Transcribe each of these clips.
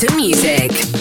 to music.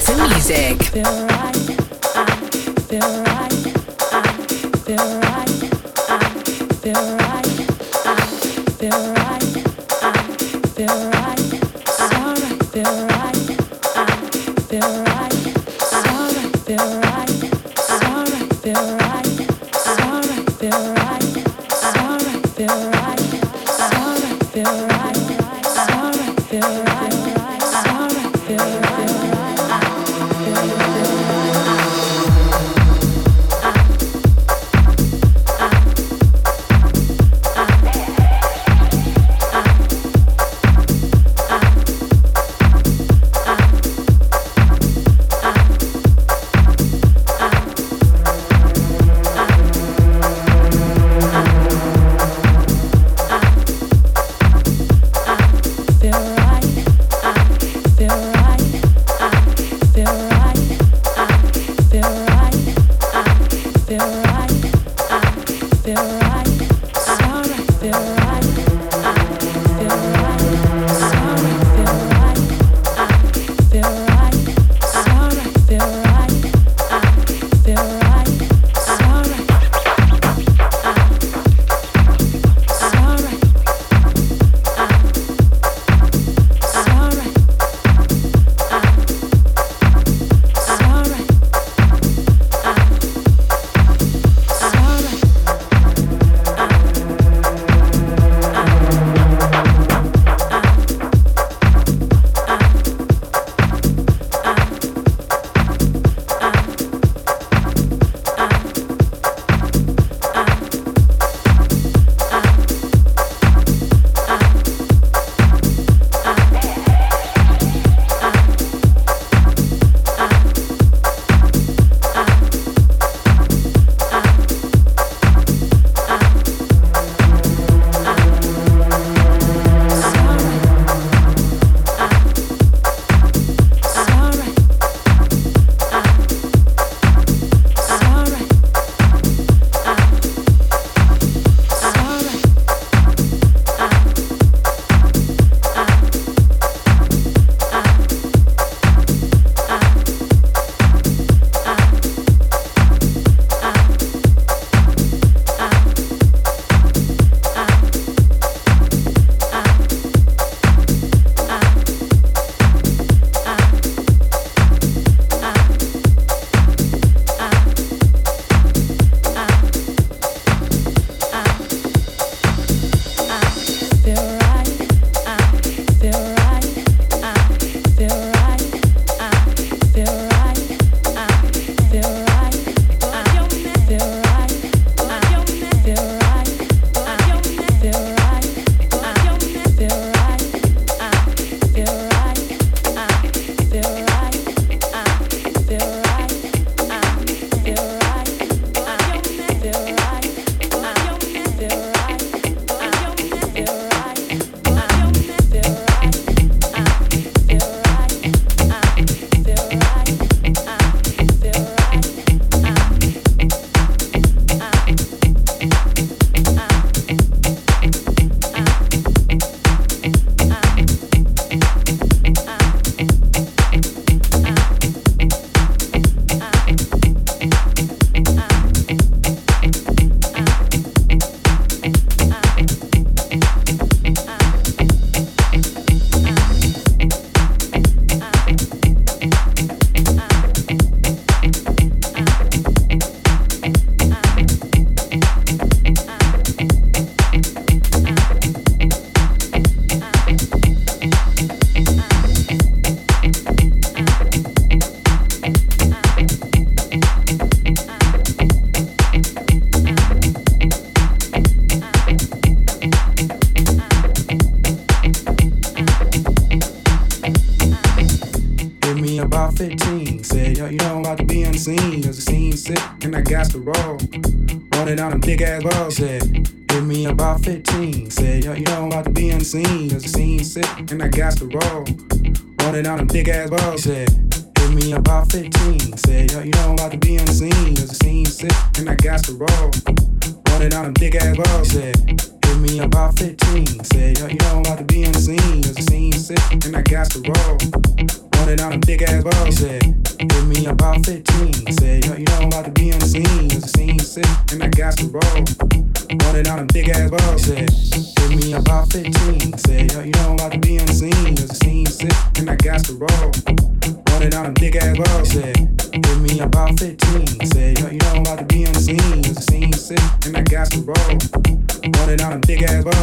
to music.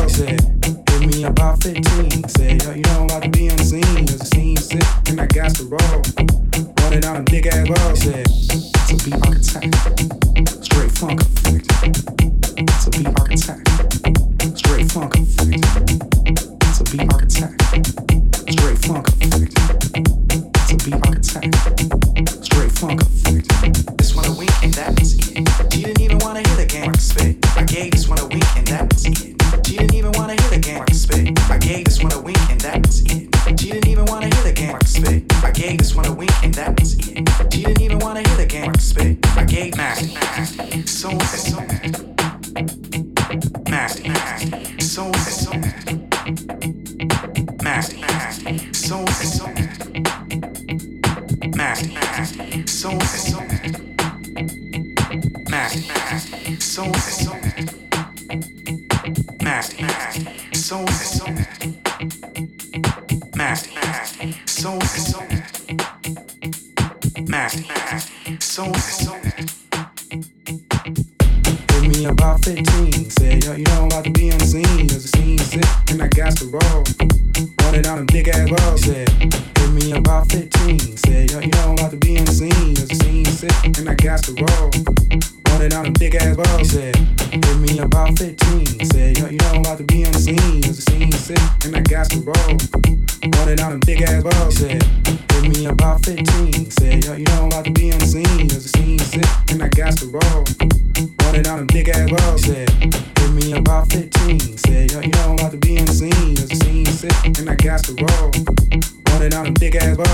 said, give me about 15. Said, yo, you know about to be unseen, cause it seems sick, and I got to roll. Running a big ass road, said, to be architect, straight funk effect. To be architect, straight funk effect.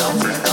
Não.